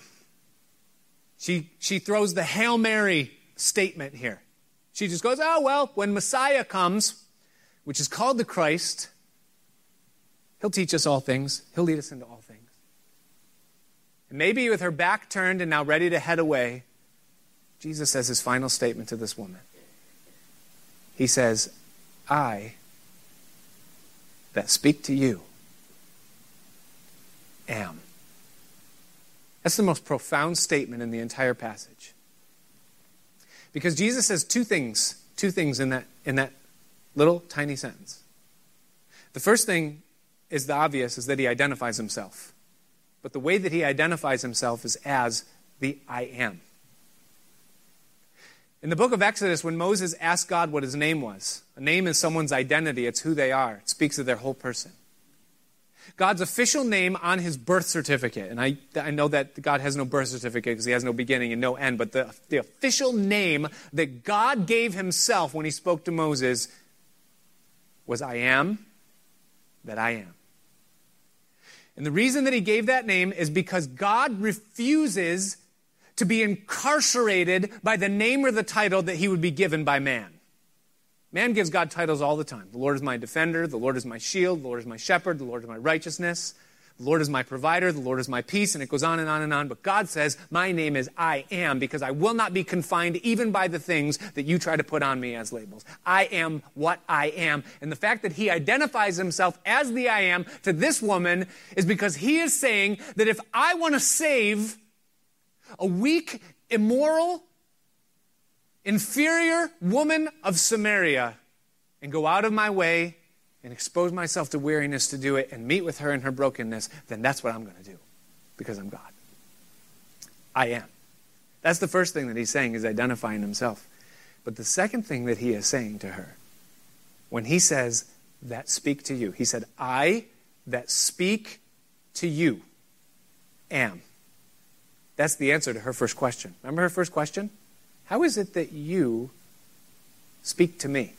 She, she throws the Hail Mary statement here. She just goes, oh, well, when Messiah comes, which is called the Christ, he'll teach us all things, he'll lead us into all things. And maybe with her back turned and now ready to head away, Jesus says his final statement to this woman. He says, I that speak to you am. That's the most profound statement in the entire passage. Because Jesus says two things, two things in that, in that little tiny sentence. The first thing is the obvious, is that he identifies himself. But the way that he identifies himself is as the I am. In the book of Exodus, when Moses asked God what his name was, a name is someone's identity, it's who they are, it speaks of their whole person. God's official name on his birth certificate. And I, I know that God has no birth certificate because he has no beginning and no end, but the, the official name that God gave himself when he spoke to Moses was I am that I am. And the reason that he gave that name is because God refuses to be incarcerated by the name or the title that he would be given by man. Man gives God titles all the time. The Lord is my defender. The Lord is my shield. The Lord is my shepherd. The Lord is my righteousness. The Lord is my provider. The Lord is my peace. And it goes on and on and on. But God says, My name is I am because I will not be confined even by the things that you try to put on me as labels. I am what I am. And the fact that He identifies Himself as the I am to this woman is because He is saying that if I want to save a weak, immoral, inferior woman of Samaria and go out of my way and expose myself to weariness to do it and meet with her in her brokenness, then that's what I'm going to do because I'm God. I am. That's the first thing that he's saying is identifying himself. But the second thing that he is saying to her, when he says, that speak to you, he said, I that speak to you am. That's the answer to her first question. Remember her first question? How is it that you speak to me?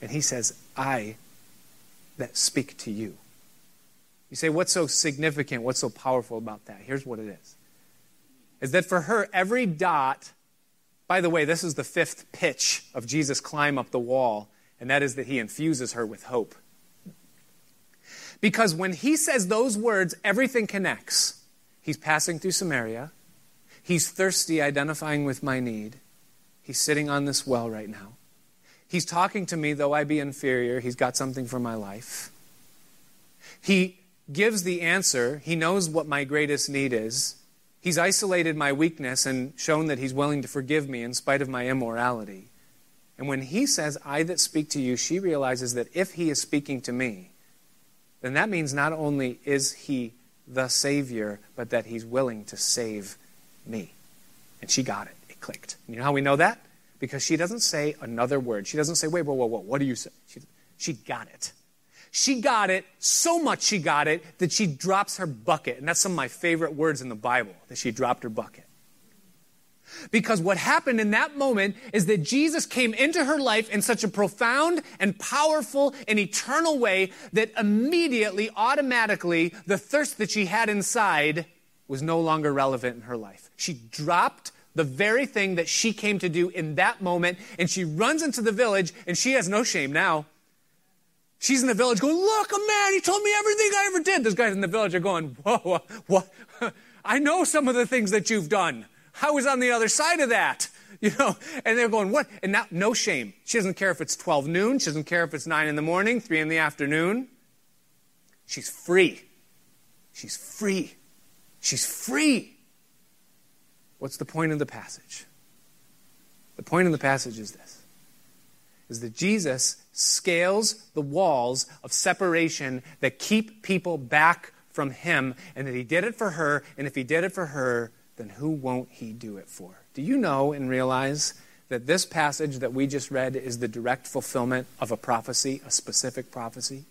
And he says, I that speak to you. You say, what's so significant? What's so powerful about that? Here's what it is. Is that for her, every dot, by the way, this is the fifth pitch of Jesus' climb up the wall, and that is that he infuses her with hope. Because when he says those words, everything connects. He's passing through Samaria. He's thirsty, identifying with my need. He's sitting on this well right now. He's talking to me, though I be inferior. He's got something for my life. He gives the answer. He knows what my greatest need is. He's isolated my weakness and shown that He's willing to forgive me in spite of my immorality. And when he says, I that speak to you, she realizes that if he is speaking to me, then that means not only is he the Savior, but that he's willing to save me. And she got it. It clicked. You know how we know that? Because she doesn't say another word. She doesn't say, wait, whoa, whoa, whoa, what do you say? She, she got it. She got it, so much she got it, that she drops her bucket. And that's some of my favorite words in the Bible, that she dropped her bucket. Because what happened in that moment is that Jesus came into her life in such a profound and powerful and eternal way that immediately, automatically, the thirst that she had inside was no longer relevant in her life. She dropped the very thing that she came to do in that moment, and she runs into the village, and she has no shame now. She's in the village going, Look, a man, he told me everything I ever did. Those guys in the village are going, Whoa, what? *laughs* I know some of the things that you've done. I was on the other side of that. *laughs* You know, and they're going, what? And now, no shame. She doesn't care if it's 12 noon. She doesn't care if it's 9 in the morning, 3 in the afternoon. She's free. She's free. She's free. What's the point of the passage? The point of the passage is this is that Jesus scales the walls of separation that keep people back from him and that he did it for her and if he did it for her then who won't he do it for? Do you know and realize that this passage that we just read is the direct fulfillment of a prophecy, a specific prophecy?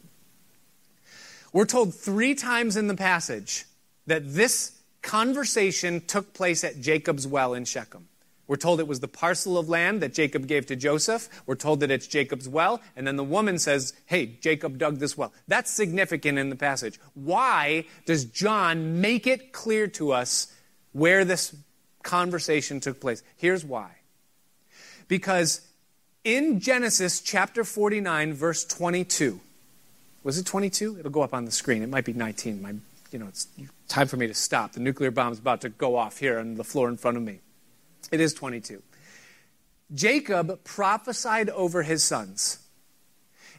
We're told three times in the passage that this conversation took place at Jacob's well in Shechem. We're told it was the parcel of land that Jacob gave to Joseph. We're told that it's Jacob's well. And then the woman says, Hey, Jacob dug this well. That's significant in the passage. Why does John make it clear to us where this conversation took place. Here's why. Because in Genesis chapter 49, verse 22, was it 22? It'll go up on the screen. It might be 19. My, you know, it's time for me to stop. The nuclear bomb's about to go off here on the floor in front of me. It is 22. Jacob prophesied over his sons.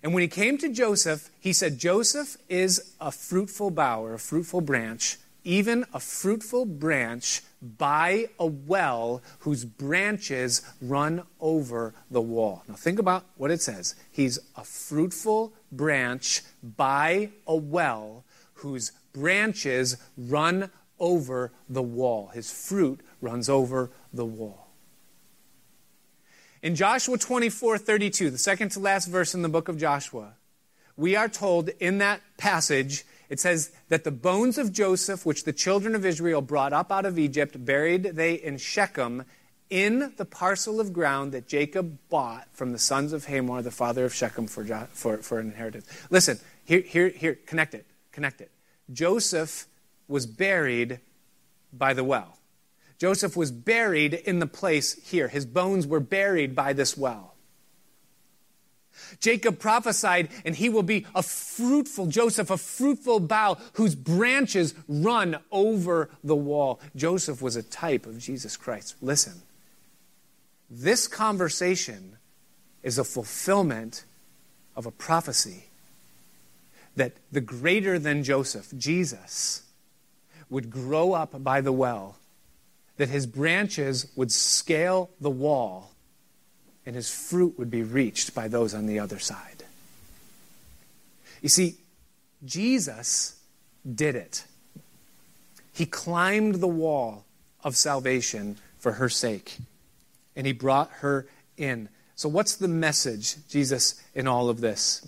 And when he came to Joseph, he said, Joseph is a fruitful or a fruitful branch even a fruitful branch by a well whose branches run over the wall. Now, think about what it says. He's a fruitful branch by a well whose branches run over the wall. His fruit runs over the wall. In Joshua 24 32, the second to last verse in the book of Joshua, we are told in that passage it says that the bones of Joseph, which the children of Israel brought up out of Egypt, buried they in Shechem in the parcel of ground that Jacob bought from the sons of Hamor, the father of Shechem, for, for, for an inheritance. Listen, here, here, here, connect it, connect it. Joseph was buried by the well. Joseph was buried in the place here. His bones were buried by this well. Jacob prophesied, and he will be a fruitful, Joseph, a fruitful bough whose branches run over the wall. Joseph was a type of Jesus Christ. Listen, this conversation is a fulfillment of a prophecy that the greater than Joseph, Jesus, would grow up by the well, that his branches would scale the wall and his fruit would be reached by those on the other side. You see, Jesus did it. He climbed the wall of salvation for her sake, and he brought her in. So, what's the message, Jesus, in all of this?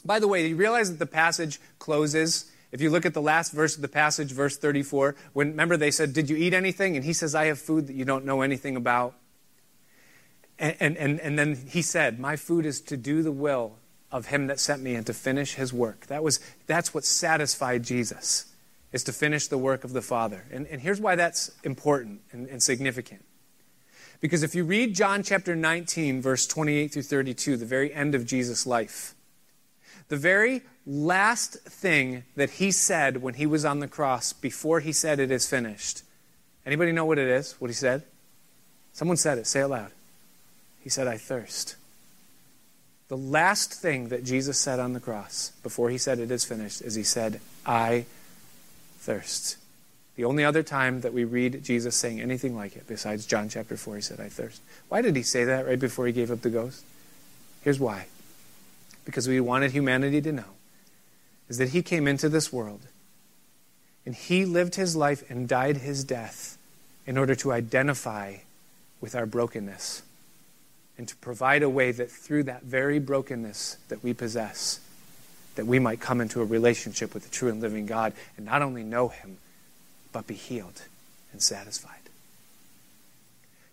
By the way, you realize that the passage closes. If you look at the last verse of the passage, verse 34, when remember they said, Did you eat anything? And he says, I have food that you don't know anything about. And, and, and then he said, My food is to do the will of him that sent me and to finish his work. That was, that's what satisfied Jesus, is to finish the work of the Father. And, and here's why that's important and, and significant. Because if you read John chapter 19, verse 28 through 32, the very end of Jesus' life, the very last thing that he said when he was on the cross, before he said it is finished, anybody know what it is? What he said? Someone said it. Say it loud. He said, I thirst. The last thing that Jesus said on the cross before he said it is finished is he said, I thirst. The only other time that we read Jesus saying anything like it, besides John chapter 4, he said, I thirst. Why did he say that right before he gave up the ghost? Here's why. Because we wanted humanity to know is that he came into this world and he lived his life and died his death in order to identify with our brokenness and to provide a way that through that very brokenness that we possess, that we might come into a relationship with the true and living God and not only know him, but be healed and satisfied.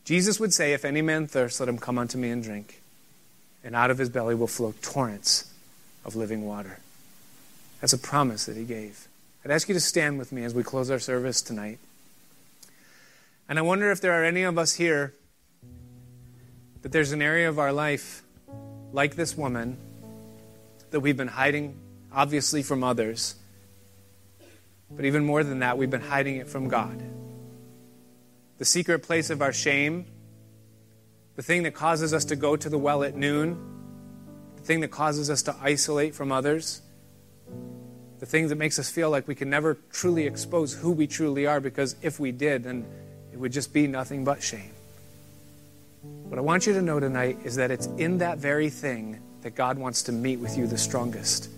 Jesus would say, If any man thirst, let him come unto me and drink, and out of his belly will flow torrents of living water. That's a promise that he gave. I'd ask you to stand with me as we close our service tonight. And I wonder if there are any of us here that there's an area of our life, like this woman, that we've been hiding, obviously, from others. But even more than that, we've been hiding it from God. The secret place of our shame, the thing that causes us to go to the well at noon, the thing that causes us to isolate from others the thing that makes us feel like we can never truly expose who we truly are because if we did, then it would just be nothing but shame. What I want you to know tonight is that it's in that very thing that God wants to meet with you the strongest.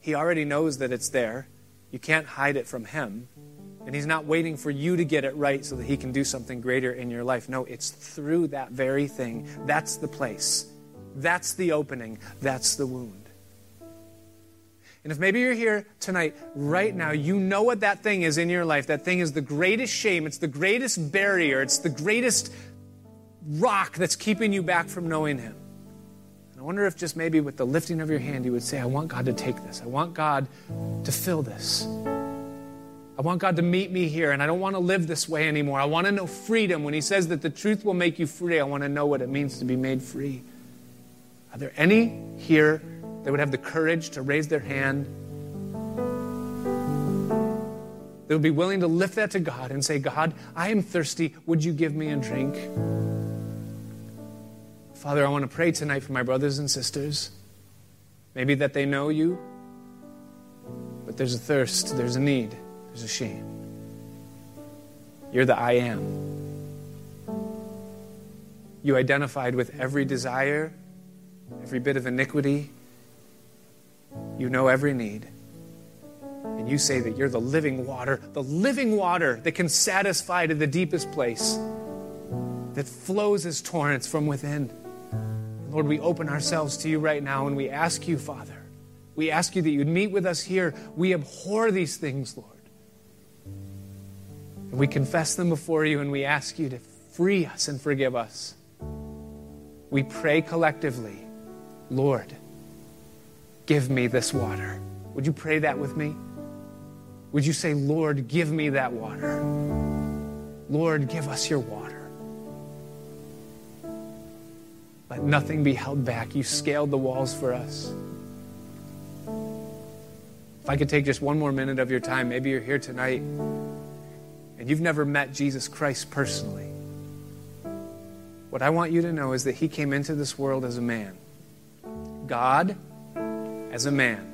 He already knows that it's there. You can't hide it from Him. And He's not waiting for you to get it right so that He can do something greater in your life. No, it's through that very thing. That's the place. That's the opening. That's the wound. And if maybe you're here tonight, right now, you know what that thing is in your life. That thing is the greatest shame, it's the greatest barrier, it's the greatest rock that's keeping you back from knowing Him. And I wonder if just maybe with the lifting of your hand, you would say, I want God to take this. I want God to fill this. I want God to meet me here, and I don't want to live this way anymore. I want to know freedom. When He says that the truth will make you free, I want to know what it means to be made free. Are there any here that would have the courage to raise their hand. They would be willing to lift that to God and say, God, I am thirsty. Would you give me a drink? Father, I want to pray tonight for my brothers and sisters. Maybe that they know you, but there's a thirst, there's a need, there's a shame. You're the I am. You identified with every desire, every bit of iniquity, you know every need. And you say that you're the living water, the living water that can satisfy to the deepest place, that flows as torrents from within. Lord, we open ourselves to you right now and we ask you, Father, we ask you that you'd meet with us here. We abhor these things, Lord. And we confess them before you and we ask you to free us and forgive us. We pray collectively, Lord, Give me this water. Would you pray that with me? Would you say, Lord, give me that water? Lord, give us your water. Let nothing be held back. You scaled the walls for us. If I could take just one more minute of your time, maybe you're here tonight and you've never met Jesus Christ personally. What I want you to know is that He came into this world as a man. God as a man.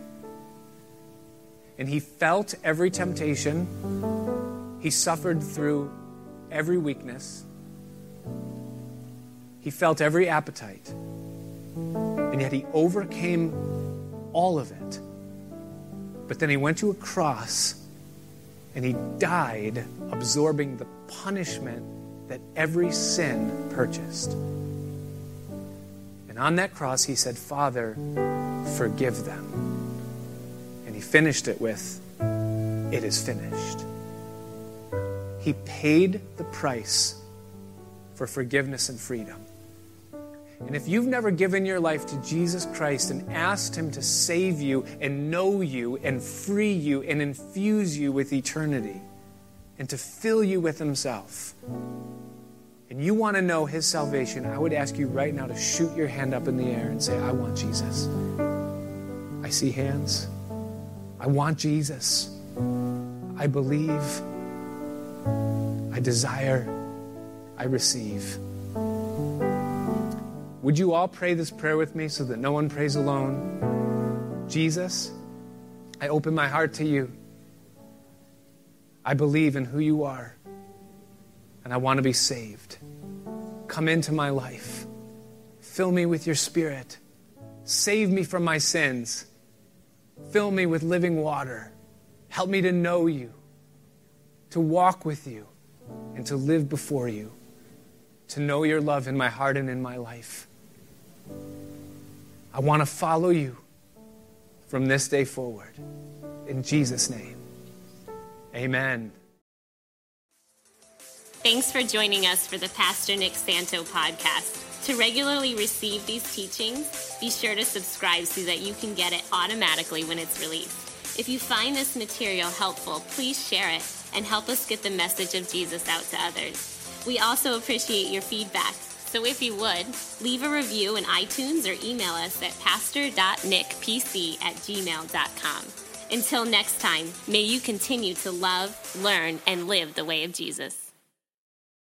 And he felt every temptation, he suffered through every weakness, he felt every appetite, and yet he overcame all of it. But then he went to a cross and he died absorbing the punishment that every sin purchased. And on that cross, he said, Father, forgive them. And he finished it with, It is finished. He paid the price for forgiveness and freedom. And if you've never given your life to Jesus Christ and asked Him to save you and know you and free you and infuse you with eternity and to fill you with Himself, and you want to know his salvation, I would ask you right now to shoot your hand up in the air and say, I want Jesus. I see hands. I want Jesus. I believe. I desire. I receive. Would you all pray this prayer with me so that no one prays alone? Jesus, I open my heart to you. I believe in who you are, and I want to be saved. Come into my life. Fill me with your spirit. Save me from my sins. Fill me with living water. Help me to know you, to walk with you, and to live before you, to know your love in my heart and in my life. I want to follow you from this day forward. In Jesus' name, amen. Thanks for joining us for the Pastor Nick Santo podcast. To regularly receive these teachings, be sure to subscribe so that you can get it automatically when it's released. If you find this material helpful, please share it and help us get the message of Jesus out to others. We also appreciate your feedback. So if you would, leave a review in iTunes or email us at pastor.nickpc at gmail.com. Until next time, may you continue to love, learn, and live the way of Jesus.